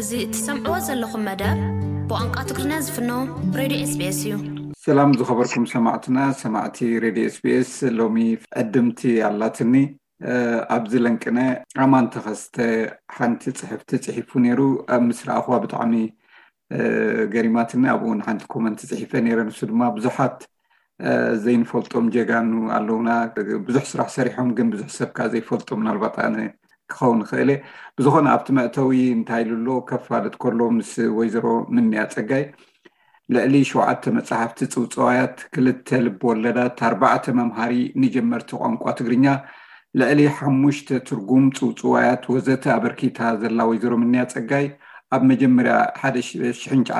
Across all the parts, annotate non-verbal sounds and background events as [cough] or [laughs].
እዚ ትሰምዕዎ ዘለኹም መደብ ብቋንቋ ትግሪና ዝፍኖ ሬድዮ ኤስ ቢኤስ እዩ ሰላም ዝኸበርኩም ሰማዕትና ሰማዕቲ ሬድዮ ኤስቢኤስ ሎሚ ዕድምቲ ኣላትኒ ኣብዚ ለንቅነ ኣማንተኸስተ ሓንቲ ፅሕፍቲ ፅሒፉ ነይሩ ኣብ ምስሪ ኣኹዋ ብጣዕሚ ገሪማትኒ ኣብኡን ሓንቲ ኮመንቲ ፅሒፈ ነረ ንሱ ድማ ብዙሓት ዘይንፈልጦም ጀጋኑ ኣለውና ብዙሕ ስራሕ ሰሪሖም ግን ብዙሕ ሰብካ ዘይፈልጦም ናልባጣ ክኸውን ይክእል ብዝኾነ ኣብቲ መእተዊ እንታይ ሉሎ ከፋልጥ ከሎ ምስ ወይዘሮ ምንያ ፀጋይ ልዕሊ ሸውዓተ መፅሕፍቲ ፅውፅዋያት ክልተ ልብወለዳት ኣርባዕተ መምሃሪ ንጀመርቲ ቋንቋ ትግርኛ ልዕሊ ሓሙሽተ ትርጉም ፅውፅዋያት ወዘቲ ኣበርኪታ ዘላ ወይዘሮ ምንያ ፀጋይ ኣብ መጀመርያ ሓደ ሽ ሸዓ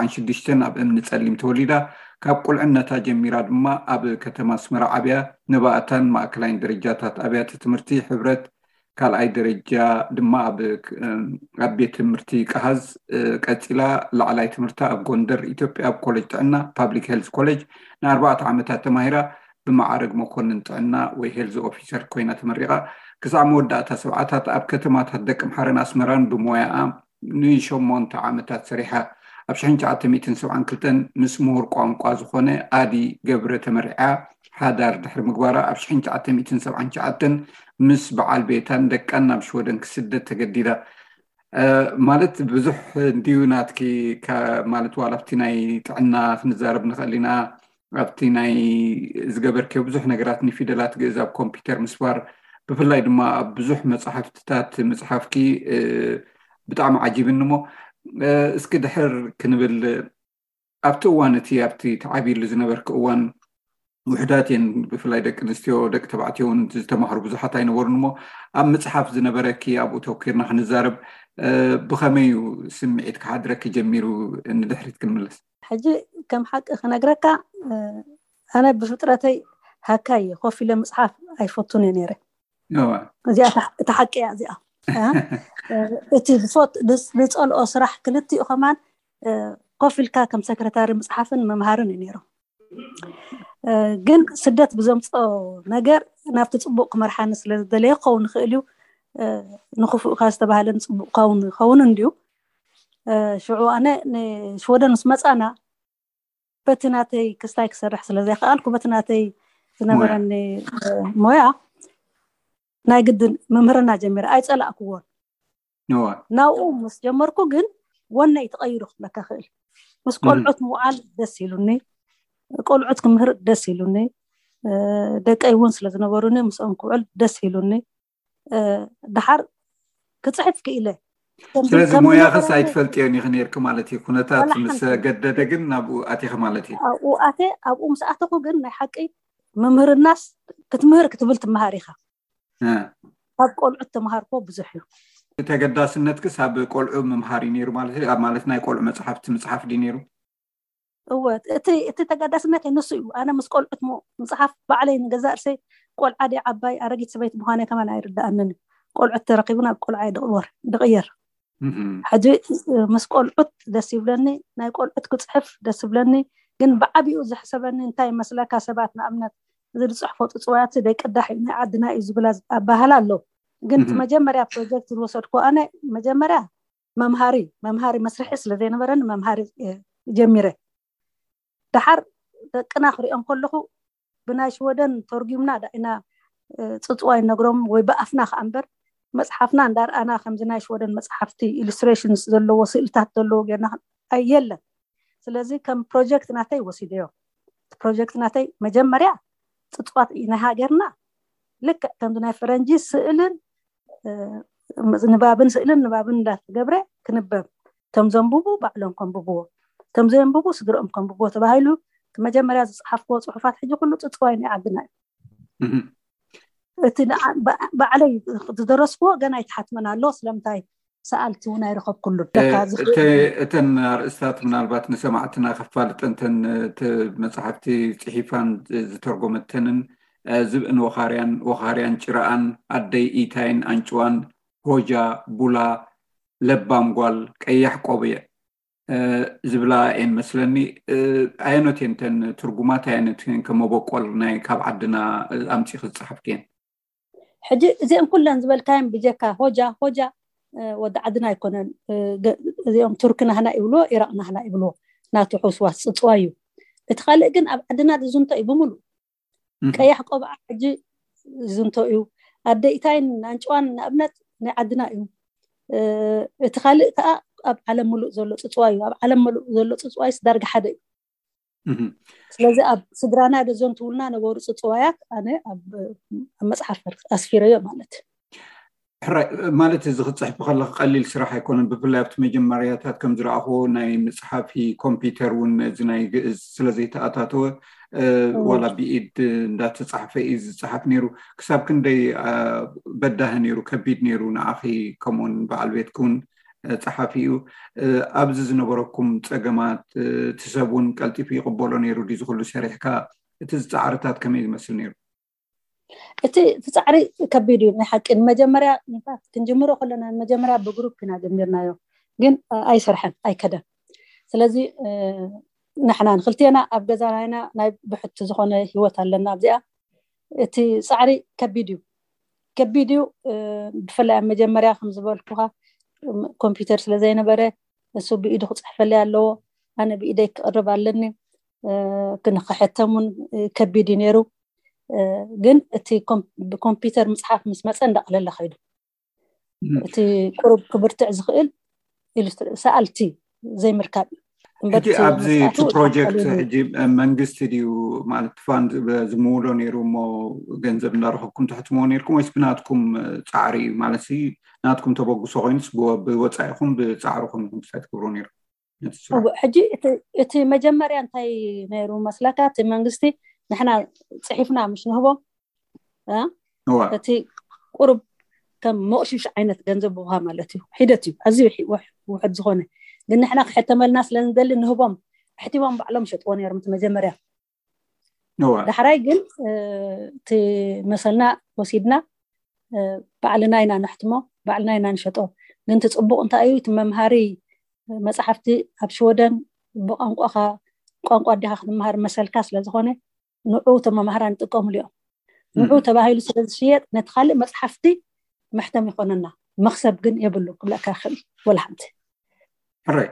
ኣር ሽዱሽተ ኣብ እምኒ ፀሊም ተወሊዳ ካብ ቁልዕነታ ጀሚራ ድማ ኣብ ከተማ ኣስመራ ዓብያ ንባእታን ማእከላይ ደረጃታት ኣብያተ ትምህርቲ ሕብረት ካልኣይ ደረጃ ድማ ኣብ ቤት ትምህርቲ ቅሃዝ ቀፂላ ላዕላይ ትምህርታ ኣብ ጎንደር ኢትዮጵያ ኣብ ኮሌጅ ጥዕና ፓብሊክ ሄልስ ኮሌጅ ንኣርባዕተ ዓመታት ተማሂራ ብማዕርግ መኮንን ጥዕና ወይ ሄልዝ ኦፊሰር ኮይና ተመሪቃ ክሳዕ መወዳእታ ሰብዓታት ኣብ ከተማታት ደቂ ምሓረን ኣስመራን ብሞያኣ ንሸሞንተ ዓመታት ሰሪሓ ኣብ ሽሕን ሸዓተ ሚትን ሰብዓን ክልተን ምስ ምሁር ቋንቋ ዝኮነ ኣዲ ገብረ ተመሪዓያ ሓዳር ድሕሪ ምግባራ ኣብ ሽሕን ሸዓተ ት ሰብዓን ሸዓተን ምስ በዓል ቤታን ደቃ ና ምሽወደንክ ስደት ተገዲዳ ማለት ብዙሕ እንድዩ ናትኪማለት ዋኣብቲ ናይ ጥዕና ክምዛረብ ንኽእል ኢና ኣብቲ ናይ ዝገበርክ ብዙሕ ነገራት ንፊደላት ግእዛኣብ ኮምፒተር ምስፋር ብፍላይ ድማ ኣብ ብዙሕ መፅሓፍትታት መፅሓፍኪ ብጣዕሚ ዓጂብኒሞ እስኪ ድሕር ክንብል ኣብቲ እዋን እቲ ኣብቲ ተዓቢሉ ዝነበርኪ እዋን ውሕዳት እየን ብፍላይ ደቂ ኣንስትዮ ደቂ ተባዕትዮ ውን ዝተማሃሩ ብዙሓት ኣይነበሩን ሞ ኣብ መፅሓፍ ዝነበረኪ ኣብኡ ተወኪርና ክንዛርብ ብከመይዩ ስምዒት ካሓ ድረኪ ጀሚሩ ንድሕሪት ክንምለስ ሕጂ ከም ሓቂ ክነግረካ ኣነ ብፍጥረተይ ሃካየ ኮፍ ኢለ መፅሓፍ ኣይፈቱን እዩ ነረ እዚኣእቲ ሓቂ እያ እዚኣ እቲ ፈጥ ብፀልኦ ስራሕ ክልቲኡ ከማን ኮፍ ኢልካ ከም ሰክረታሪ መፅሓፍን ምምሃርን እዩ ነሮም ግን ስደት ብዘምፆ ነገር ናብቲ ፅቡቅ ክመርሓኒ ስለ ዝደለየ ክኸውን ንኽእል እዩ ንኽፉእካ ዝተባሃለን ፅቡቅ ክኸውን ይኸውን እንድዩ ሽዑ ኣነ ንሽወደን ምስ መፃና በቲ ናተይ ክስታይ ክሰርሕ ስለዘይከኣልኩ በቲ ናተይ ዝነበረኒ ሞያ ናይ ግድን መምህርና ጀሚረ ኣይፀላእክዎን ናብኡ ምስ ጀመርኩ ግን ወነይ ተቐይሩ ክብለካ ክእል ምስ ቆልዑት ምውዓል ደስ ኢሉኒ قلعت كمهر دس يلوني دك أي ونس لازم أبروني مس أنكو قل دس يلوني دحر كتصحف كإله سلازم مويا خس عيد فلت يعني غنير كمالتي كنتا تمس قد دقن نابو أتي خمالتي أو أتي أو أمس أتقو قن ما حقي ممهر الناس كتمهر كتبلت مهاريخا ها قول عدت مهار فوق بزحيو تقداس النتك ساب قول عم مهاري نيرو مالتي مالتنا يقول عم مصحف تمصحف دي نيرو እወእእቲ ተጋዳስነት ንሱ እዩ ኣነ ምስ ቆልዑት ሞ መፅሓፍ ባዕለይን ገዛ እርሰይ ቆልዓደ ዓባይ ኣረጊት ሰበይት ምኳ ከመ ይርዳኣንን ቆልዑት ተረኪቡና ብቆልዓይ ድቅየር ሕዚ ምስ ቆልዑት ደስ ይብለኒ ናይ ቆልዑት ክፅሕፍ ደስ ይብለኒ ግን ብዓብኡ ዝሕሰበኒ እንታይ መስለካብ ሰባት ንኣብነት ዚፅሕፈጡፅዋት ዘይቅዳሕናይ ዓድና እዩ ዝብ ኣባሃል ኣሎው ግን መጀመርያ ፕሮጀክት ዝወሰድ ከኣነ መጀመርያ መምሃመምሃሪ መስርሒ ስለዘይነበረኒ መምሃሪ ጀሚረ ድሓር ደቅና ክሪኦም ከለኩ ብናይ ሽወደን ተርጊምና ኢና ፅፅዋ ይነግሮም ወይ ብኣፍና ከዓ እምበር መፅሓፍና እንዳርኣና ከምዚ ናይ ሽወደን መፅሓፍቲ ኢሉስትሬሽንስ ዘለዎ ስእልታት ዘለዎ ጌርና ኣየለን ስለዚ ከም ፕሮጀክት ናተይ ወሲደዮ እቲ ፕሮጀክት ናተይ መጀመርያ ፅፅዋት ናይ ሃገርና ልክዕ ከምዚ ናይ ፈረንጂ ስእልን ንባብን ስእልን ንባብን እዳተገብረ ክንበብ እቶም ዘንብቡ ባዕሎም ከንብብዎ ከምዘይንብጉ ስግሪኦም ከምብጎ ተባሂሉ መጀመርያ ዝፅሓፍዎ ፅሑፋት ሕጂ ኩሉ ፅፅዋይን ይዓግና እዩ እቲ በዓለይ ዝደረስክዎ ገና ይትሓትመን ኣሎ ስለምታይ ሰኣልቲ እኣይረከብ ኩሉእተን ርእስታት ምናልባት ንሰማዕትና ከፋልጠንተን መፅሕፍቲ ፅሒፋን ዝተርጎመተንን ዝብእን ወኻርያን ጭራኣን ኣደይ ኢታይን ኣንጭዋን ሆጃ ቡላ ለባምጓል ቀያሕ ቆቡ እየ ዝብላ እየን መስለኒ ኣየኖት እየን ተን ትርጉማት ኣየኖት እየን ከመበቆል ናይ ካብ ዓድና ኣምፂ ክዝፅሓፍቲ እየን ሕጂ እዚኦም ኩለን ዝበልካዮም ብጀካ ሆጃ ሆጃ ወዲ ዓድና ኣይኮነን እዚኦም ቱርክ ናህና ይብልዎ ኢራቅ ናህና ይብልዎ ናቱ ሕውስዋት ፅፅዋ እዩ እቲ ካልእ ግን ኣብ ዓድና ዝዝንቶ እዩ ብምሉእ ቀያሕ ቆብዓ ሕጂ ዝዝንቶ እዩ ኣደይታይን ኣንጭዋን ንኣብነት ናይ ዓድና እዩ እቲ ካልእ ከዓ ኣብ ዓለም ምሉእ ዘሎ ፅፅዋይ እዩ ኣብ ዓለም ምሉእ ዘሎ ፅፅዋዩ ስዳርጊ ሓደ እዩ ስለዚ ኣብ ስግራና ደዞም ትብሉና ነበሩ ፅፅዋያ ኣነመፅሓፍ ኣስኪሮ ዮም ማለት ሕራይ ማለት እዚ ክትፅሕፍ ከለ ቀሊል ስራሕ ኣይኮነን ብፍላይ ኣብቲ መጀመርያታት ከምዝረኣኹ ናይ መፅሓፊ ኮምፒዩተር ውን እዚ ናይ ግእዝ ስለዘይተኣታተወ ዋላ ብኢድ እዳተፃሓፈ ዩ ዝፅሓፍ ነይሩ ክሳብ ክንደይ በዳህ ነይሩ ከቢድ ነይሩ ንኣኪ ከምኡውን በዓል ቤት እውን ፀሓፊ እዩ ኣብዚ ዝነበረኩም ፀገማት እቲ ሰብ እውን ቀልጢፉ ይቕበሎ ነይሩ ድ ዝክሉ ሰሪሕካ እቲ ዝፃዕርታት ከመይ ዝመስል ነይሩ እቲ ፃዕሪ ከቢድ እዩ ናይ ሓቂ ንመጀመርያ ንፋት ክንጅምሮ ከለና መጀመርያ ብግሩፕ ኢና ጀሚርናዮ ግን ኣይሰርሐን ኣይከደን ስለዚ ንሕና ንክልትና ኣብ ገዛናይና ናይ ብሕቲ ዝኮነ ሂወት ኣለና ኣብዚኣ እቲ ፃዕሪ ከቢድ እዩ ከቢድ እዩ ብፍላይ ኣብ መጀመርያ ከምዝበልኩካ ኮምፒውተር ስለ ዘይነበረ እሱ ብኢዱ ክፅሕፈለይ ኣለዎ ኣነ ብኢደይ ክቅርብ ኣለኒ ንክሕተም እውን ከቢድ እዩ ነይሩ ግን እቲ ብኮምፒውተር ምፅሓፍ ምስ መፀ እንዳቀለለ ከይዱ እቲ ቁሩብ ክብርትዕ ዝኽእል ሰኣልቲ ዘይምርካብ እዩ ሕጂ ኣብዚ እቲ ፕሮጀክት ሕጂ መንግስቲ ድዩ ማለት ፋንድ ዝምውሎ ነይሩ እሞ ገንዘብ እንዳረኸብኩም ትሕትምዎ ነርኩም ወይስ ብናትኩም ፃዕሪ እዩ ማለት ናትኩም ተበግሶ ኮይኑስ ብወፃኢኹም ብፃዕሪኹም ምሳይ ትገብሮ ነርኩም ሕጂ እቲ መጀመርያ እንታይ ነይሩ መስለካ እቲ መንግስቲ ንሕና ፅሒፍና ምስ ንህቦ እቲ ቁርብ ከም መቕሽሽ ዓይነት ገንዘብ ብሃ ማለት እዩ ሒደት እዩ ኣዝዩ ውሕድ ዝኮነ قلنا احنا حتى ما الناس لان ذل نهبهم حتى ما بعلمش تقول يا رمت مزمرة ده قل آه، تي مثلنا وسيدنا آه، بعلنا هنا نحتمه بعلنا هنا نشطه قلت تصبق انت ايو تممهاري آه، مصحفتي ابشودن بقنقخه قنقو ادها خدمهار مثل كاس لزخونه نعو تممهاران نطقم اليوم نعو تباهيل سلسيه نتخلي مصحفتي محتم يكوننا مخسب جن يبلو كل كاخل ولا حمتي ሕራይ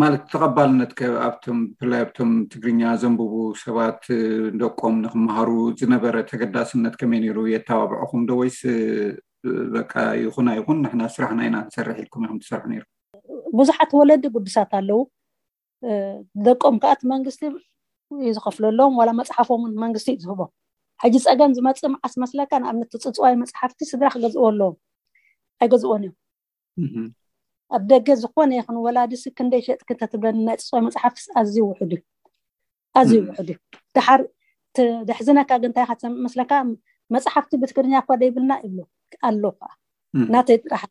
ማለት ተቀባልነት ከ ኣብቶም ብፍላይ ኣብቶም ትግርኛ ዘንብቡ ሰባት ደቆም ንክምሃሩ ዝነበረ ተገዳስነት ከመይ ነይሩ የተባብዕኩም ዶ ወይስ በቃ ይኹና ይኹን ንሕና ስራሕ ና ኢና ንሰርሕ ኢልኩም ይኩም ትሰርሑ ነ ብዙሓት ወለዲ ጉዱሳት ኣለው ደቆም ከኣ ቲ መንግስቲ እዩ ዝከፍለሎዎም ዋላ መፅሓፎምን መንግስቲኡ ዝህቦም ሕጂ ፀገም ዝመፅእምዓስ መስለካንኣብነት ፅፅዋይ መፅሓፍቲ ስድራ ክገዝእበ ኣለዎም ኣይገዝዎን እዮም ኣብ ደገ ዝኮነ ክንወላዲስ ክንደይ ሸጥክተትብለኒናይ ፅፅዋይመፅሓፍቲ ዩኣዝዩ ውሕድ እዩ ዳሓር ድሕዝነካ ግንታይ ካትሰምምስለካዓ መፅሓፍቲ ብትክርኛ ካደ ይብልና እ ኣለዓተይጥራሕ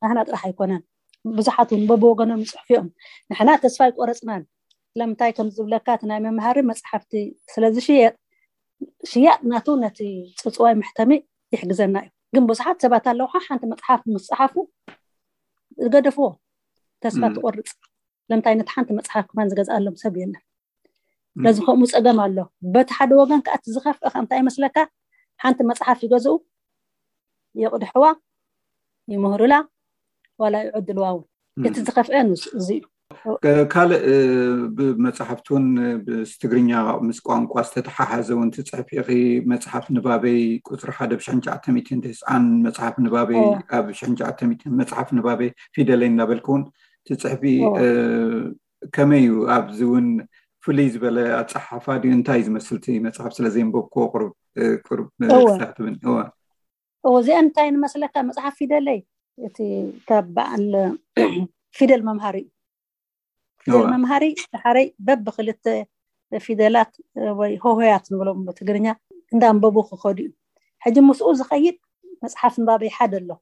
ኣይብዙሓትብወገኖም ዝፅሑፍ ኦም ንሕና ተስፋይ ቆረፅናን ለምንታይ ከምዝብለካ ናይ መምሃር መፅሓፍቲ ስለዚሽጥሽያጥ ናቱ ነቲ ፅፅዋይ መሕተሚ ይሕግዘና እዩ ግን ብዙሓት ሰባት ኣለዉካ ሓንቲ መፅሓፍ ምስፃሓፍ ዝገደፍዎ ተስፋ ትቆርፅ ለምንታይ ነቲ ሓንቲ መፅሓፍ ክማን ዝገዝኣሎም ሰብ የለን ለዚ ከምኡ ፀገም ኣሎ በቲ ሓደ ወገን ከዓ ዝኸፍአ ከ እንታይ ይመስለካ ሓንቲ መፅሓፍ ይገዝኡ የቕድሕዋ ይምህሩላ ዋላ ይዕድልዋ እውን እቲ ዝኸፍአ እዚ እዩ ካልእ ብመፅሓፍቲ እውን ብትግርኛ ምስ ቋንቋ ዝተተሓሓዘ እውን ትፅሕፍ ኢኺ መፅሓፍ ንባበይ ቁፅሪ ሓደ ብ999 መፅሓፍ ንባበይ ኣብ 9 መፅሓፍ ንባበይ ፊደለይ እናበልክ እውን تصحبي آه، كمي اب زون فليز بلا اتصحف هذه انتي مسلتي مصحف سلازين بوكو قرب آه، قرب مسحت آه، من [clears throat] هو هو زي انتي مسلك مصحف في دلي تي تبع الفيدل ممهري ممهري حري باب خلت فيدلات وي هوهات نقولهم بتقرنيا ندام بابوخ خودي حجم مسؤول زخيت مصحف بابي حد له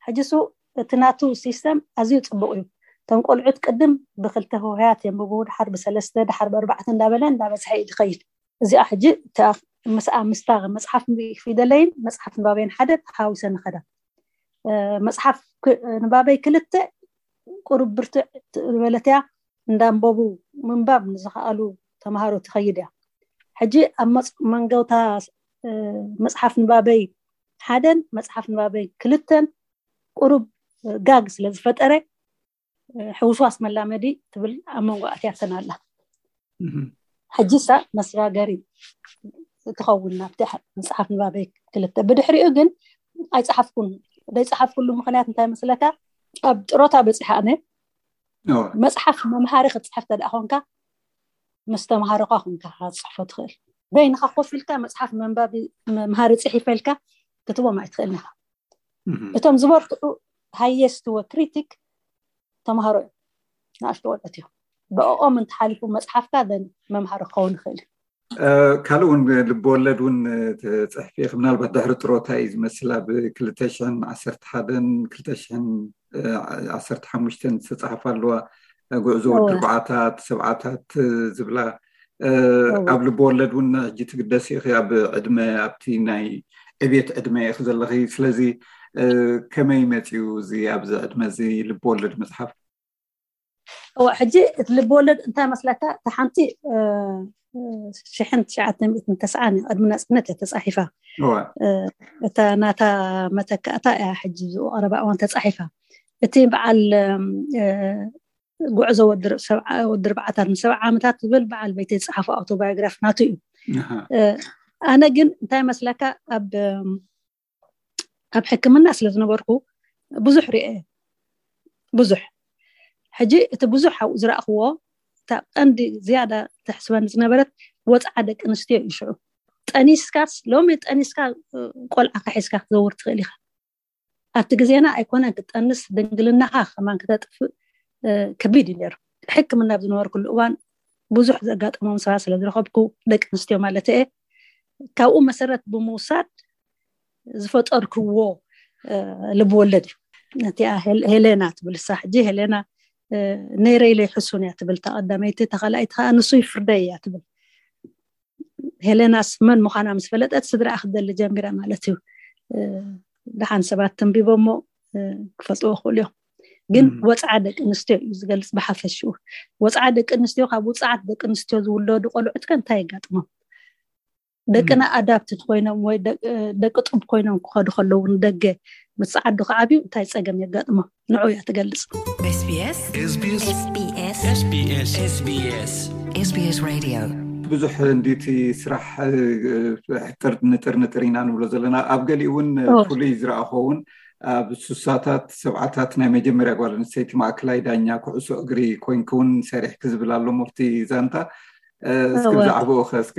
حجسو እቲ ናቱ ሲስተም ኣዝዩ ፅቡቅ እዩ እቶም ቆልዑት ቅድም ብክልተ ህውህያት የንብቡ ድሓር ብሰለስተ ድሓር ብኣርባዕተ እንዳበለ እንዳበፅሐ እዩ ዝኸይድ እዚኣ ሕጂ ምስኣ ምስታ መፅሓፍ ፊደለይን መፅሓፍ ንባበይን ሓደ ተሓዊሰ ንኸዳ መፅሓፍ ንባበይ ክልተ ቁሩብ ብርቱዕ ዝበለት እያ እንዳንበቡ ምንባብ ንዝኽኣሉ ተምሃሮ ትኸይድ እያ ሕጂ ኣብ መንገውታ መፅሓፍ ንባበይ ሓደን መፅሓፍ ንባበይ ክልተን ቁሩብ ጋግ ስለ ዝፈጠረ ሕውስዋስ መላመዲ ትብል ኣብ መንጎ ኣትያተን ኣላ ሕጂሳ መስጋገሪ ትኸውን ናብቲ መፅሓፍ ንባበይ ክልተ ብድሕሪኡ ግን ኣይፀሓፍኩን ዘይፀሓፍኩሉ ምክንያት እንታይ መስለካ ኣብ ጥሮታ በፂሓ ኣነ መፅሓፍ መምሃሪ ክትፅሕፍ ተደኣ ኮንካ ምስ ተምሃሮካ ኮንካ ክትፅሕፎ ትኽእል በይንካ ኮፍ ኢልካ መፅሓፍ መንባቢ መምሃሪ ፅሒፈ ኢልካ ክትቦም ኣይትኽእልኒካ እቶም ዝበርትዑ هايست وكريتيك تمهرو ناش دولتي بقى من تحالف ومصحف كذا ممهر خون خلي أه، كالون لبولدون أه، تحفيخ من البعض دهر تروتاي مثلا بكلتشن عصرت حدن كلتشن أه، عصرت حمشتن ستحف اللوا قعزو دربعاتات سبعاتات زبلا قبل بولدون جيت قدسي خياب عدمي ابتي ناي ابيت عدمي اخذ اللغي سلزي ከመይ መፂኡ እዚ ኣብዚ ዕድመ እዚ ልብወለድ መፅሓፍ ሕጂ እቲ ልብወለድ እንታይ መስለካ እቲ ሓንቲ ሽሕን ትሽዓተ ሚእትን ተስዓን ቅድሚ ናፅነት እያ ተፃሒፋ እታ ናታ መተካእታ እያ ሕጂ ዝቀረባ እዋን ተፃሒፋ እቲ በዓል ጉዕዞ ወዲ ርባዓታት ንሰብዓ ዓመታት ዝብል በዓል በይቲ ዝፀሓፎ ኣውቶባዮግራፍ ናቱ እዩ ኣነ ግን እንታይ መስለካ ኣብ ኣብ ሕክምና ስለ ዝነበርኩ ብዙሕ ርአ ብዙሕ ሕጂ እቲ ብዙሕ ኣብኡ ዝረእኽዎ እታ ቀንዲ ዝያዳ ተሕስበኒ ዝነበረት ወፃዓ ደቂ ኣንስትዮ ይሽዑ ጠኒስካስ ሎሚ ጠኒስካ ቆልዓካ ሒዝካ ክትዘውር ትኽእል ኢኻ ኣብቲ ግዜና ኣይኮነን ክጠንስ ድንግልናካ ከማን ክተጥፍእ ከቢድ እዩ ነይሩ ሕክምና ኣብ ዝነበርኩሉ እዋን ብዙሕ ዘጋጠሞም ሰባት ስለ ዝረኸብኩ ደቂ ኣንስትዮ ማለት እየ ካብኡ መሰረት ብምውሳድ ዝፈጠርክዎ ልብ ወለድ እዩ ነቲኣ ሄሌና ትብል ሳ ሕጂ ሄሌና ነይረኢለ ይሕሱን እያ ትብል ተቐዳመይቲ ተኸላይቲ ከዓ ንሱ ይፍርደ እያ ትብል ሄሌናስ መን ምዃና ምስ ፈለጠት ስድራኣ ክደሊ ጀሚራ ማለት እዩ ድሓን ሰባት ትንቢቦ እሞ ክፈልጥዎ ክእሉ እዮም ግን ወፃዓ ደቂ ኣንስትዮ እዩ ዝገልፅ ብሓፈሽኡ ወፃዓ ደቂ ኣንስትዮ ካብ ውፃዓት ደቂ ኣንስትዮ ዝውለዱ ቆልዑትከ እንታይ የጋጥሞም دكنا ادابتد كوينم وي دك طب كوينم كخد خلون دك مصعد خابي تاي صغم يغطما نعويا تغلص اس بي اس اس بي اس اس بي اس اس بي اس اس بي اس اس بي اس راديو بزح ديتي سرح حتر نتر نترينا نولا زلنا ابغلي اون فولي زرا خون ብስሳታት ሰብዓታት ናይ መጀመርያ ጓል ኣንስተይቲ ማእከላይ ዳኛ ኩዕሶ እግሪ ኮይንክ እውን ሰሪሕ ክዝብል ኣሎ ሞፍቲ ዛንታ اسك زعبو خاسك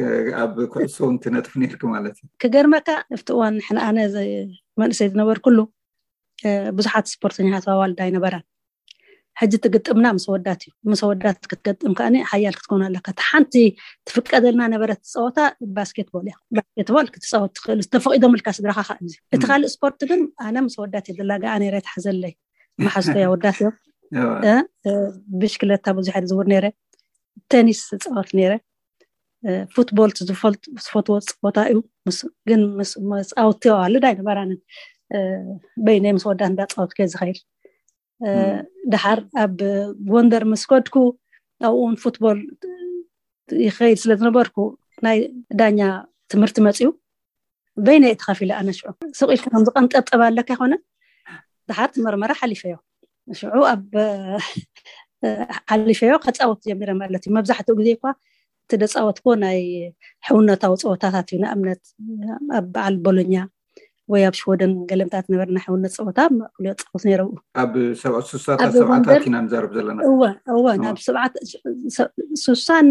انا زي ما نسيت نبر كله أه، بزحات سبورتني هذا والد هاي نبرة هجي تقطمنا مسودات مسودات كتقطم كاني حيال كتكون لك تحنتي تفقد لنا نبرة صوتا باسكت بول باسكت بول كنت صوت تخلص تفوق دم الكاس دراها خانز انا مسودات دلاغا انا ريت حزل لي يا وداتي [laughs] أه، أه، بشكل تابو زي حد ቴኒስ ፃወት ነረ ፉትቦልቲ ዝፈልትዎቦታ እዩ ግን ስውትባህሉዳይ ነበራነ በይነይ ምስ ወዳት እዳ ፃወት ከ ዝከይል ድሓር ኣብ ጎንደር ምስ ከድኩ ኣብኡውን ፉትቦል ይከይድ ስለ ዝነበርኩ ናይ ዳኛ ትምህርቲ መፅኡ በይነይ እ ተኸፊ ኢል ኣነ ሽዑ ስቅኢልካ ከምዝቀንጠብጥብ ኣለካ ይኮነ ድሓር ቲመርመረ ሓሊፈ ዮም ንሽ ሓሊፈዮ ከፃወት ጀሚረም ማለት እዩ መብዛሕትኡ ግዜ እኳ እቲ ደፃወትኮ ናይ ሕውነታዊ ፀወታታት እዩ ንኣብነት ኣብ በዓል ቦሎኛ ወይ ኣብ ሽወደን ገለምታት ነበርና ሕውነት ፀወታ መቅልዮ ፃወት ነይረብኡ ኣብ ስሳታት ሰብዓታት ኢና ንዛርብ ዘለና እወ ናብ ስሳን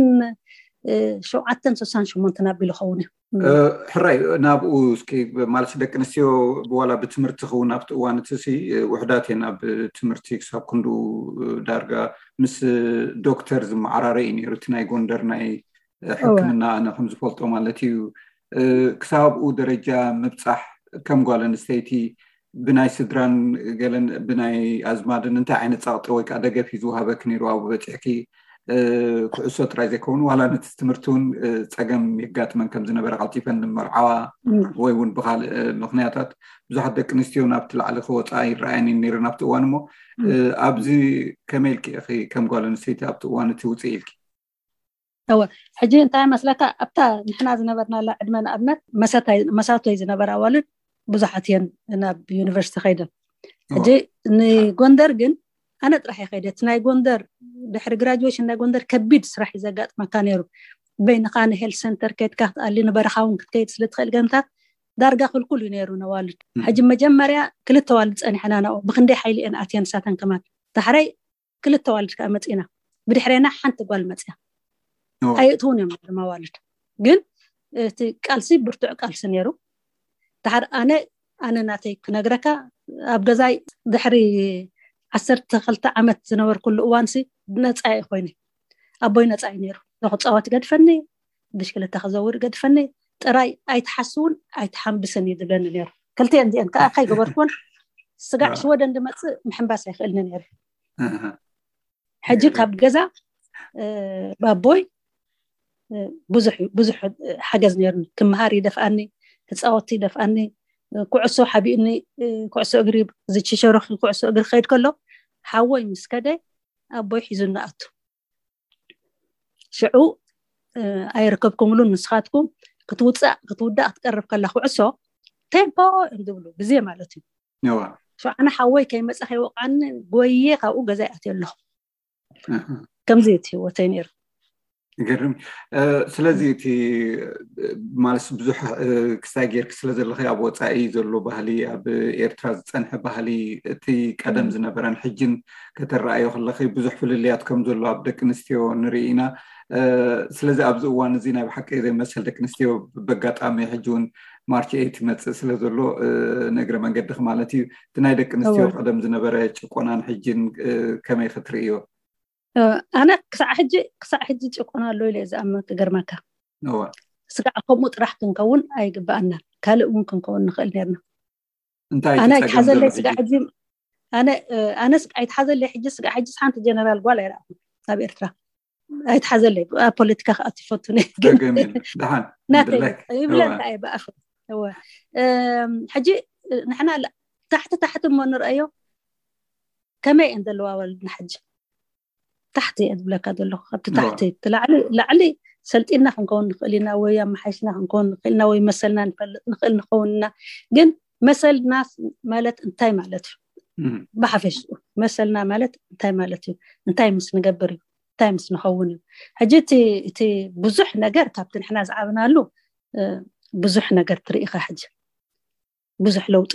ሸውዓተን ስሳን ሸሞንተን ኣቢሉ ይኸውን እዩ ሕራይ ናብኡ እስኪ ማለት ደቂ ኣንስትዮ ብዋላ ብትምህርቲ ክውን ኣብቲ እዋን እቲ ውሕዳት እየን ኣብ ትምህርቲ ክሳብ ክንዱ ዳርጋ ምስ ዶክተር ዝመዓራረ እዩ ነይሩ እቲ ናይ ጎንደር ናይ ሕክምና ኣነ ከም ዝፈልጦ ማለት እዩ ክሳብኡ ደረጃ ምብፃሕ ከም ጓል ኣንስተይቲ ብናይ ስድራን ገለን ብናይ ኣዝማድን እንታይ ዓይነት ፃቕጢ ወይከዓ ደገፍ እዩ ዝውሃበክ ነይሩ ኣብ በፂሕኪ ኩዕሶ ጥራይ ዘይከውኑ ዋላ ነቲ ትምህርቲውን ፀገም የጋጥመን ከም ዝነበረ ቃልጢፈን ንመርዓዋ ወይ እውን ብካልእ ምክንያታት ብዙሓት ደቂ ኣንስትዮ ናብቲ ላዕሊ ክወፃ ይረኣየኒ ነይረን ኣብቲ እዋን እሞ ኣብዚ ከመይ ኢልክ ኢኺ ከም ጓል ኣንስተይቲ ኣብቲ እዋን እቲ ውፅእ ኢልኪ እወ ሕጂ እንታይ መስለካ ኣብታ ንሕና ዝነበርናላ ዕድመ ንኣብነት መሳተይ ዝነበራ ኣዋልድ ብዙሓት እየን ናብ ዩኒቨርሲቲ ከይደን ሕጂ ንጎንደር ግን ኣነ ጥራሕ የ ከይደት ናይ ጎንደር ድሕሪ ግራጅዌሽን ናይ ጎንደር ከቢድ ስራሕ እዩ ዘጋጥመካ ነይሩ በይንካ ንሄል ሰንተር ከይድካ ክትኣሊ ንበረካ እውን ክትከይድ ስለትኽእል ገምታት ዳርጋ ክልኩል እዩ ነይሩ ነዋልድ ሕጂ መጀመርያ ክልተ ዋልድ ፀኒሕና ናብኡ ብክንደይ ሓይሊ እየን ኣትያ ንሳተን ከማት ዳሕረይ ክልተ ዋልድ ከዓ መፂና ብድሕርና ሓንቲ ጓል መፅያ ኣይእትውን እዮም ድማ ዋልድ ግን እቲ ቃልሲ ብርቱዕ ቃልሲ ነይሩ ዳሓር ኣነ ኣነ ናተይ ክነግረካ ኣብ ገዛይ ድሕሪ ዓሰርተ ክልተ ዓመት ዝነበርኩሉ እዋንሲ ነፃ የ ኮይኑ ኣቦይ ነፃ እዩ ነይሩ ንክፃወት ገድፈኒ ብሽክልታ ክዘውር ገድፈኒ ጥራይ ኣይትሓስውን ኣይትሓንብስን እዩ ዝብለኒ ነይሩ ክልተን እዚአን ከዓ ከይገበርኩን ስጋዕ ሽወደን ድመፅእ ምሕንባስ ኣይክእልኒ ነይሩ ሕጂ ካብ ገዛ ባቦይ ብዙሕ ብዙሕ ሓገዝ ነይሩኒ ክምሃር ይደፍኣኒ ህፃወቲ ይደፍኣኒ كعسو حبي إني كعسو قريب زي شيء شو رخ كعسو قريب خير كله حاول مسكدة أبوي حزن نأتو شعو أي ركبكم لون نسخاتكم قطوطة قطوطة أتقرب كله كعسو تين با إمدبلو بزي مالتي نوا شو أنا حاول كي مسخي وقعن قوية قو جزاء أتي الله كم زيت هو تينير ገርም ስለዚ እቲ ማለ ብዙሕ ክሳይ ጌይርኪ ስለ ዘለ ኣብ ወፃኢ ዘሎ ባህሊ ኣብ ኤርትራ ዝፀንሐ ባህሊ እቲ ቀደም ዝነበረን ሕጅን ከተረኣዮ ከለ ብዙሕ ፍልልያት ከምዘሎ ኣብ ደቂ ኣንስትዮ ንርኢ ኢና ስለዚ ኣብዚ እዋን እዚ ናይ ብሓቂ ዘይመሰል ደቂ ኣንስትዮ ብኣጋጣሚ ሕጂ እውን ማርቸ ት ይመፅእ ስለ ዘሎ ነግረ መንገዲ ማለት እዩ እቲ ናይ ደቂ ኣንስትዮ ቀደም ዝነበረ ጭቆናን ሕጅን ከመይ ክትርእዮ أنا قصع حج قصع حج تكون الله يلز أما كجرمك نوع سقع خم وطرح كنكون أي قبأنا كل ممكن كون نخل نرنا أنت أنا حز اللي سقع حج أنا أنا سقع حز اللي حج سقع حج سانت جنرال قال يرى نبي إرترا أي حز اللي آه، بوليتيكا خاطي فوتوني دهان نتي يبلا تاي بأخر هو حجي نحنا تحت تحت ما نرأيه كما عند الواول نحج تحتي أدبلك هذا اللغة تحتي نعم. لعلي لعلي سلتينا خنكون نخلينا ويا ما حشنا خنكون نخلنا ويا مثلنا نخل نخوننا جن مثل ناس مالت انتاي مالت بحفش مثلنا مالت انتاي مالت انتاي مس نقبر انتاي مس نخون حجتي تي بزح نجر كابتن حنا زعبنا له آه، بزح نجر تريخة حج بزح لوط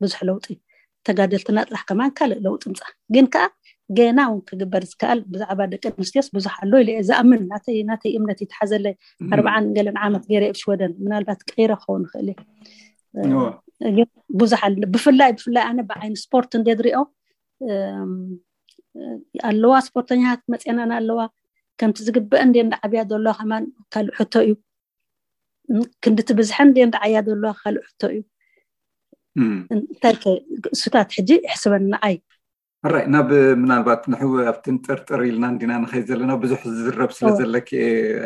بزح لوطي ተጋደልትና ጥራሕ ከማን ካልእ ለውጥ ምፃ ግን ከዓ ገና እውን ክግበር ዝከኣል ብዛዕባ ደቂ ኣንስትዮስ ብዙሕ ኣለ ኢ ዝኣምን ናተይ እምነት ይተሓዘለይ ኣርባዓን ገለን ዓመት ገይረ የብሽወደን ምናልባት ቀይረ ክኸውን ክእል ግ ቡዙሕብፍላይ ብፍላይ ኣነ ብዓይኒ ስፖርት እንዴ ድሪኦ ኣለዋ ስፖርተኛታት መፅናና ኣለዋ ከምቲ ዝግበአ ደእንዳዓብያ ዘለዋ ከማ ካልእ ሕቶ እዩ ክንዲትብዝሐን ደ እዳዓብያ ዘለዋ ካልእ ሕቶ እዩ እንታይ እሱብታት ሕጂ ይሕስበኒንዓይ ኣራይ ናብ ምናልባት ንሕው ኣብተን ጥርጥር ኢልና እንዲና ንኸይ ዘለና ብዙሕ ዝዝረብ ስለ ዘለኪ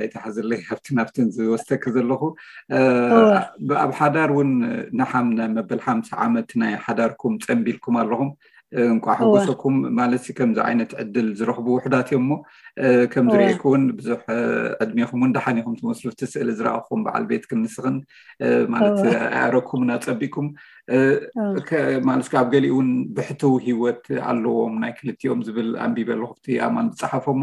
ኣይተሓዘለይ ካብቲ ናብተን ዝወስተኪ ዘለኹ ኣብ ሓዳር እውን ንሓም መበል ሓምሳ ዓመት ናይ ሓዳርኩም ፀንቢልኩም ኣለኹም እንቋ ሕጎሰኩም ማለት ከምዚ ዓይነት ዕድል ዝረኽቡ ውሕዳት እዮም እሞ ከም ዝርአኩ እውን ብዙሕ ዕድሜኹም እውን ዳሓን ኹም ትመስሉ እቲ ስእሊ ዝረኣኹም በዓል ቤት ክንስኽን ማለት ኣዕረኩም እናፀቢቁም ማለት ካብ ገሊኡ እውን ብሕትው ሂወት ኣለዎም ናይ ክልቲኦም ዝብል ኣንቢበ ኣለኩብቲ ኣማን ዝፀሓፈ እሞ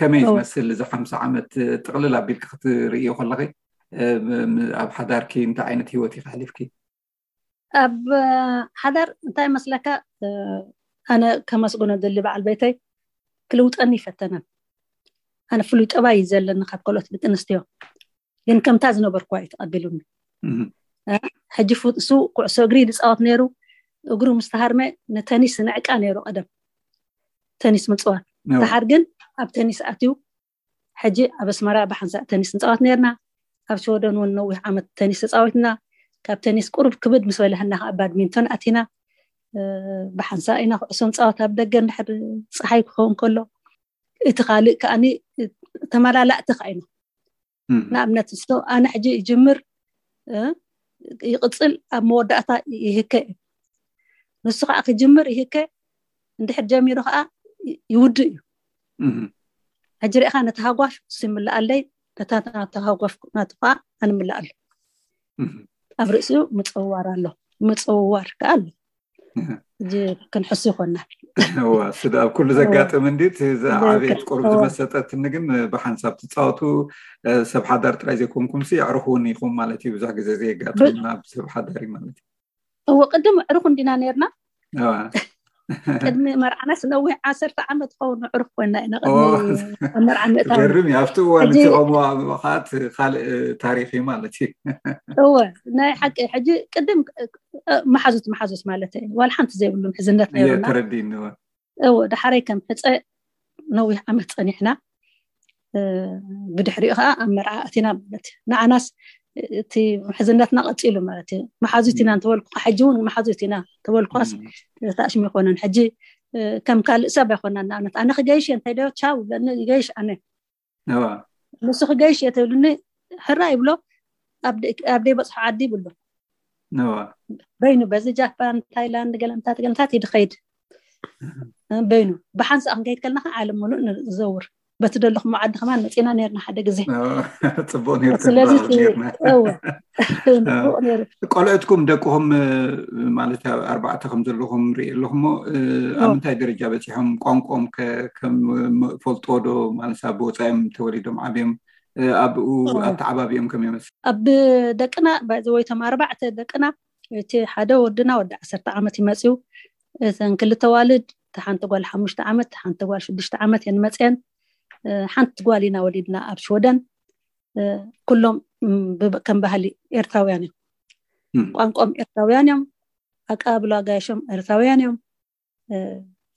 ከመይ ዝመስል እዚ ሓምሳ ዓመት ጥቕልል ኣቢልካ ክትርእዮ ከለኺ ኣብ ሓዳርኪ እንታይ ዓይነት ሂወት ይክሕሊፍኪ اب حدر انت مسلكا آه، انا كما سكنه دل بعل بيتي كلوت اني فتنا انا فلوت اباي زل نخاب كلوت بتنستيو ين يعني كم تاز نبر كواي تقبلوني حجي فوت سو قعسو غريد صوت نيرو وغرو مستهرمه نتاني سنعقا نيرو ادم تنس مصوا نعم. تحرجن اب تنس اتيو حجي ابس مرا بحن تنس صوت نيرنا اب ونوي عمت تنس صوتنا ካብ ቴኒስ ቁሩብ ክብድ ምስ በለሃና ከዓ ባድሚንቶን ኣቲና ብሓንሳ ኢና ኩዕሶ ንፃወት ኣብ ደገ እንድሕር ፀሓይ ክኸውን ከሎ እቲ ካልእ ከዓኒ ተመላላእቲ ኸ ኢና ንኣብነት ስቶ ኣነ ሕጂ ይጅምር ይቅፅል ኣብ መወዳእታ ይህከ እዩ ንሱ ከዓ ክጅምር ይህከ እንድሕር ጀሚሩ ከዓ ይውድእ እዩ ሕጂ ሪኢካ ነቲ ሃጓፍ ንሱ ይምላእ ኣለይ ነታ ናቱ ሃጓፍ ናቱ ከዓ ኣንምላእ ኣሎ ኣብ ርእሲኡ ምፅውዋር ኣሎ ምፅውዋር ከዓ ኣሎእ ክንሕሱ ይኮናዋስኣብ ኩሉ ዘጋጥም እንዓብት ቁርብ ዝመሰጠትኒግን ብሓንሳብ ትፃወቱ ሰብ ሓዳር ትራይ ዘይኮንኩም ኣዕሩኽ እውን ይኹም ማለትእዩ ብዙሕ ግዜ ዘጋጥ ኣብ ሰብ ሓዳርእዩ ማለትእዩእዎ ቅድም ዕሩኩ እንዲና ነርና ገርም እዩ ኣብቲ እዋን እቲ ከምዋኻት ካልእ ታሪክ እዩ ማለት እዩ እወ ናይ ሓቂ ሕጂ ቅድም መሓዙት መሓዙት ማለት እዩ ዋላ ሓንቲ ዘይብሉ ምሕዝነት ነሩና ተረዲእኒወ እወ ዳሓረይ ከም ሕፀ ነዊሕ ዓመት ፀኒሕና ብድሕሪኡ ከዓ ኣብ መርዓ ኣቲና ማለት እዩ ንዓናስ እቲ ምሕዝነትና ቀፂሉ ማለት እዩ መሓዙት ኢና እንተበልኩ ሕጂ እውን መሓዙት ኢና ተበልኳስ ተኣሽሚ ይኮነን ሕጂ ከም ካልእ ሰብ ኣይኮናን ንኣብነት ኣነ ክገይሽ እየ እንተይ ደዮ ቻው ብለኒ ይገይሽ ኣነ ንሱ ክገይሽ እየ ትብልኒ ሕራ ይብሎ ኣብ ደይ በፅሖ ዓዲ ይብሎ በይኑ በዚ ጃፓን ታይላንድ ገለምታት ገለምታት ይድኸይድ በይኑ ብሓንሳእ ክንከይድ ከለና ከዓ ዓለም ሙሉእ ንዘውር በቲ ደለኹ መዓዲ ከማ መፂና ነርና ሓደ ግዜ ፅቡቅ ስለዚ ንቡቅ ነይሩ ቆልዕትኩም ደቅኹም ማለት ኣርባዕተ ከም ዘለኹም ርኢ ኣለኹሞ ኣብ ምንታይ ደረጃ በፂሖም ቋንቋኦም ከም ፈልጦ ዶ ማለት ኣብ ወፃዮም ተወሊዶም ዓብዮም ኣብኡ ኣብቲ ዓባቢኦም ከም ይመስል ኣብ ደቅና ወይቶም ኣርባዕተ ደቅና እቲ ሓደ ወድና ወዲ ዓሰርተ ዓመት ይመፅኡ እተን ክልተ ዋልድ እቲ ሓንቲ ጓል ሓሙሽተ ዓመት ሓንቲ ጓል ሽዱሽተ ዓመት የንመፅአን ሓንቲ ጓል ኢና ወሊድና ኣብ ሽወደን ኩሎም ከም ባህሊ ኤርትራውያን እዮም ቋንቋም ኤርትራውያን እዮም ኣቀባብላ ጋየሾም ኤርትራውያን እዮም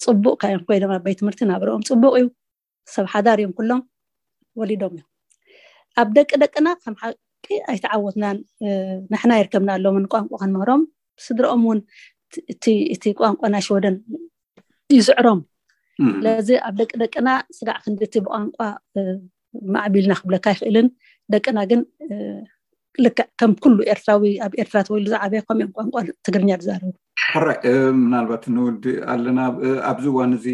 ፅቡቅ ካዮም ኮይኖም ኣብ ቤት ትምህርቲ ናብርኦም ፅቡቅ እዩ ሰብ ሓዳር እዮም ኩሎም ወሊዶም እዮም ኣብ ደቂ ደቅና ከም ሓቂ ኣይተዓወትናን ንሕና ይርከብና ኣሎምን ቋንቋ ክንምህሮም ስድሮኦም እውን እቲ ቋንቋ ናይ ሽወደን ይስዕሮም ስለዚ ኣብ ደቂ ደቂና ስጋዕ ክንዲቲ ብቋንቋ ማዕቢልና ክብለካ ይክእልን ደቅና ግን ልክዕ ከም ኩሉ ኤርትራዊ ኣብ ኤርትራትወይሉ ዝዕበየ ከምኦም ቋንቋ ትግርኛ ዝዛርቡ ኣራይ ምናልባት ንውዲ ኣለና ኣብዚ እዋን እዚ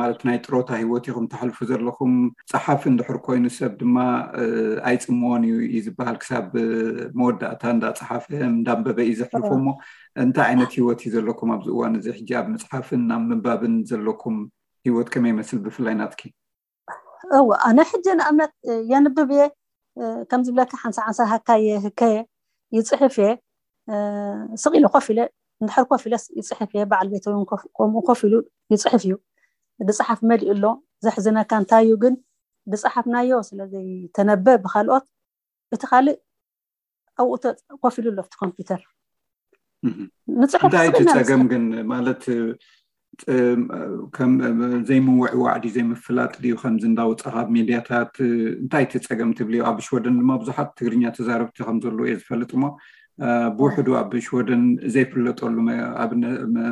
ማለት ናይ ጥሮታ ሂወት ይኹም ተሓልፉ ዘለኩም ፀሓፍ ንድሕር ኮይኑ ሰብ ድማ ኣይፅምዎን እዩ ዩ ዝበሃል ክሳብ መወዳእታ እንዳፀሓፍ እዳንበበ እዩ ዝሕልፉ ሞ እንታይ ዓይነት ሂወት እዩ ዘለኩም ኣብዚእዋን እዚ ሕጂ ኣብ መፅሓፍን ናብ ምባብን ዘለኩም يود كما يمثل بفلا ناتكي او انا حجة انا امت يانب بي آه، كم زبلا كحانسا عانسا هكاية هكاية يتصحي فيه آه، صغي لو قفلة نحر قفلة يتصحي فيه بعد البيت ويوم قفلة يتصحي فيه دي صحف مالي إلو زحزنا كان تايو قن دي صحف نايوس الذي تنبه بخالقات بتخالق أو قفلة له في الكمبيوتر نتصحف صغي نايوس ከም ዘይምውዕዋዕ ድዩ ዘይምፍላጥ ድዩ ከምዝንዳውፅኻ ኣብ ሚድያታት እንታይ እቲ ፀገም ትብልዩ ኣብ ሽወደን ድማ ብዙሓት ትግርኛ ተዛረብቲ ከምዘለዉ እየ ዝፈልጥ እሞ ብውሕዱ ኣብ ሽወደን ዘይፍለጠሉ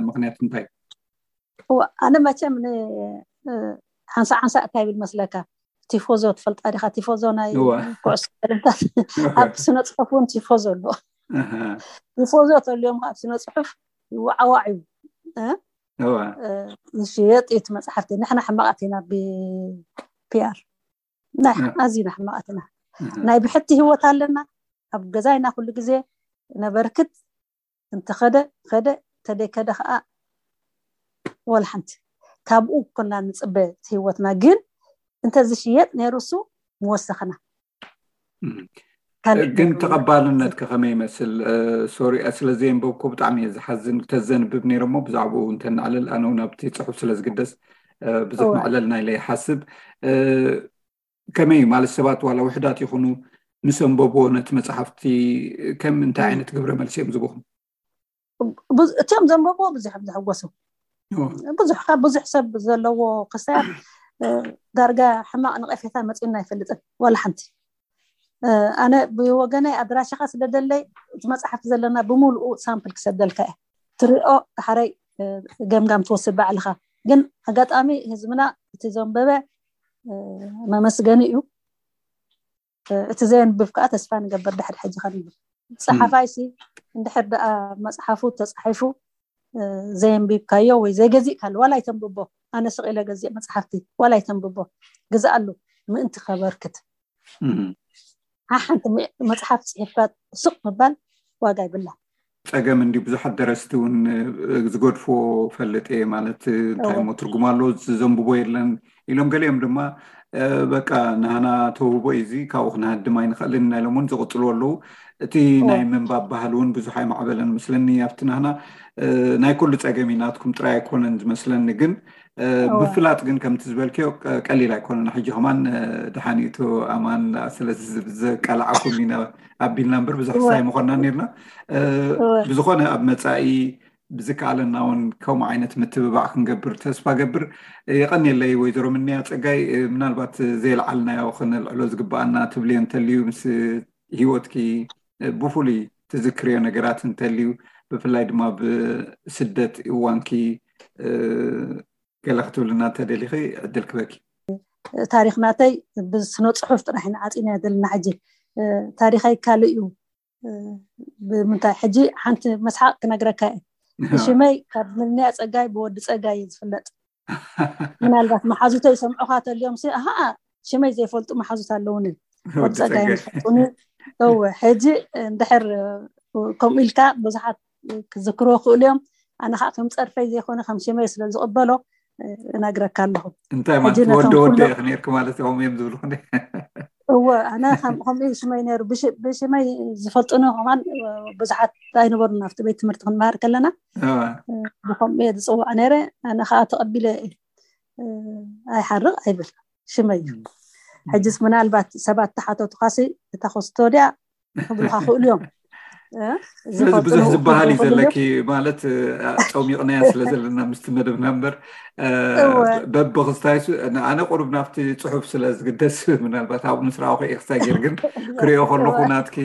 ምክንያት እንታይ ኣነ መቸም ንሓንሳ ሓንሳ እካ ይብል መስለካ ቲፎዞ ትፈልጣ ዲካ ቲፎዞ ናይ ኩዕሶ ልምታት ኣብ ስነ ፅሑፍ እውን ቲፎዞ ኣሎ ቲፎዞ ተልዮም ኣብ ስነ ፅሑፍ ይዋዓዋዕ እዩ ዝሽየጥ እዩቲ መፃሓፍቲ ንሕና ሕመቐት ኢና ብፒኣር ናይ ሓዚና ሕመቐት ኢና ናይ ብሕቲ ሂወት ኣለና ኣብ ገዛይና ኩሉ ግዜ ነበርክት እንተከደ ከደ እተደከደ ከዓ ወላሕንቲ ካብኡ ኮና ንፅበ ቲሂወትና ግን እንተዚ ሽየጥ ነርሱ ንወሰኽና ግን ተቐባልነት ከኸመይመስል ሶሪ ስለ ዘንበብኮ ብጣዕሚ እየ ዝሓዝን ተዘንብብ ነይሮ ሞ ብዛዕባኡ እንተናዕልል ኣነ ናብቲ ፅሑፍ ስለ ዝግደስ ብዘትማዕለል ናይለ ይሓስብ ከመይ ማለት ሰባት ዋላ ውሕዳት ይኹኑ ንሰንበቦ ነቲ መፅሓፍቲ ከም እንታይ ዓይነት ግብረ መልሲ እዮም ዝብኹም እቶም ዘንበቦ ብዙሕ ዝሕወሱ ብዙሕ ካብ ብዙሕ ሰብ ዘለዎ ክሳብ ዳርጋ ሕማቅ ንቀፌታ መፂና ይፈልጥን ዋላ ሓንቲ أنا بوجنا أدرى شخص بدلي مصحف زلنا بمولو سامبل كسدلك ترقو حري جم جم توصل بعلخا جن حاجات أمي هزمنا تزوم ببع ما مسجني يو تزين بفقة أسفان قبر دحر حج خلي صحف أي شيء دحر بقى مصحفو تصحفو زين بيبكايو وزي جزي قال ولا يتنببو أنا سقي إلى جزي مصحفتي ولا يتنببو جزء قال له ما أنت خبركت ኣብ ሓንቲ መፅሓፍ ፅሒፍካ ሱቕ ምባል ዋጋ ይብላ ፀገም እንዲ ብዙሓት ደረስቲ እውን ዝገድፎ ፈለጥ እየ ማለት እንታይ ሞ ትርጉማ ኣሎ ዘንብቦ የለን ኢሎም ገሊኦም ድማ በቃ ናህና ተውህቦ እዚ ካብኡ ክነሃድም ኣይንክእልን ናይሎም እውን ዝቅፅሉ ኣለው እቲ ናይ ምንባብ ባህል እውን ብዙሕ ኣይማዕበለን መስለኒ ኣብቲ ናህና ናይ ኩሉ ፀገም ኢናትኩም ጥራይ ኣይኮነን ዝመስለኒ ግን ብፍላጥ ግን ከምቲ ዝበልክዮ ቀሊል ኣይኮነን ሕጂ ከማን ድሓኒቱ ኣማን ስለዚ ዘቀላዓኩም ኢና ኣቢልና እምበር ብዙሕሳይ ምኮንና ነርና ብዝኮነ ኣብ መፃኢ ብዝከኣለና ውን ከምኡ ዓይነት ምትብባዕ ክንገብር ተስፋ ገብር የቀኒየለይ ወይዘሮ ምንያ ፀጋይ ምናልባት ዘይለዓልናዮ ክነልዕሎ ዝግባኣና ትብልዮ እንተልዩ ምስ ሂወትኪ ብፍሉይ ትዝክርዮ ነገራት እንተልዩ ብፍላይ ድማ ብስደት እዋንኪ يلا ክትብልና ተደሊኺ ዕድል ክበኪ ታሪክናተይ ብስነ ፅሑፍ ጥራሕ ንዓፂና ዘለና ሕጂ ታሪካይ ካልእ እዩ ብምንታይ ሕጂ ሓንቲ መስሓቅ ክነግረካ እየ ሽመይ ካብ ምልንያ ፀጋይ ብወዲ ፀጋይ እዩ ዝፍለጥ ምናልባት መሓዙተይ ሰምዑካ ተልዮም ኣሃ ሽመይ ዘይፈልጡ መሓዙት ኣለውን ወዲ ፀጋይ ዝፈልጡኒ እወ ሕጂ እንድሕር ከምኡ ኢልካ ብዙሓት ክዝክርዎ ክእሉ እዮም ኣነ ከዓ ከም ፀርፈይ ዘይኮነ ከም ሽመይ ስለዝቕበሎ ነግረካ ኣለኹ እንታይ ማለት ወደ ወደ ኢክ ነርክ ማለት ከምኡ እዮም ዝብልኩ እወ ኣነ ከምኡ ሽመይ ነይሩ ብሽመይ ዝፈልጡኒ ከማን ብዙሓት ኣይነበሩ ናብቲ ቤት ትምህርቲ ክንመሃር ከለና ብከምኡ እየ ዝፅዋዕ ነይረ ኣነ ከዓ ተቐቢለ ኣይሓርቕ ኣይብል ሽመይ እዩ ሕጂስ ምናልባት ሰባት ተሓተቱካሲ እታ ኮስቶ ድያ ክብልካ ክእሉ እዮም ብዙሕ ዝበሃል እዩ ዘለኪ ማለት ጨሚቕናያ ስለ ዘለና ምስቲ መደብና እምበር በብክስታይሱ ኣነ ቁሩብ ናብቲ ፅሑፍ ስለዝግደስ ምናልባት ኣብኡ ምስረኣኹ የ ክስታይ ገይር ግን ክሪኦ ከለኩ ናትኪ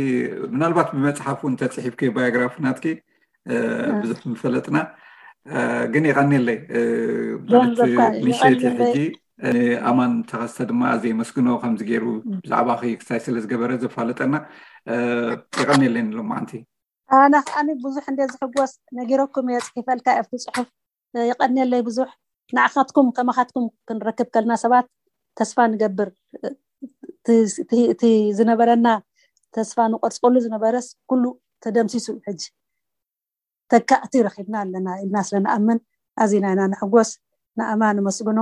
ምናልባት ብመፅሓፍ እውን ተፅሒፍከ ባዮግራፊ ናትኪ ብዙሕ ምፈለጥና ግን ይቀኒለይ ማለት ንሸት ሕጂ ኣማን ተኸስተ ድማ ኣዘይመስግኖ ከምዚ ገይሩ ብዛዕባ ኸ ክስታይ ስለ ዝገበረ ዘፋለጠና ይቀኒየለኒ ኣሎ ማዓንቲ ኣናከኣኒ ብዙሕ እንደ ዝሕጎስ ነጊረኩም እየፅሒፈልካ ኣብቲ ፅሑፍ ይቀኒየለይ ብዙሕ ንዓካትኩም ከመካትኩም ክንረክብ ከልና ሰባት ተስፋ ንገብር ዝነበረና ተስፋ ንቆርፅቀሉ ዝነበረስ ኩሉ ተደምሲሱ ሕጂ ተካእቲ ይረኪብና ኣለና ኢልና ስለንኣምን ኣዝ ናይና ንሕጎስ ንኣማ ንመስግኖ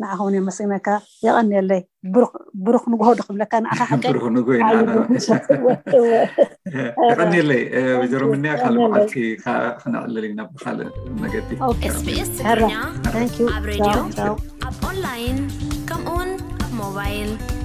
نعهوني مسينك يا أني اللي برق برق نجوه دخل لك أنا أخاك برق نجوه يا أني اللي آه، بجرو مني أخال معك خا خنا على اللي نب خال نجدي أوكي سبيس ثانك يو أب راديو أب أونلاين كم أون أب موبايل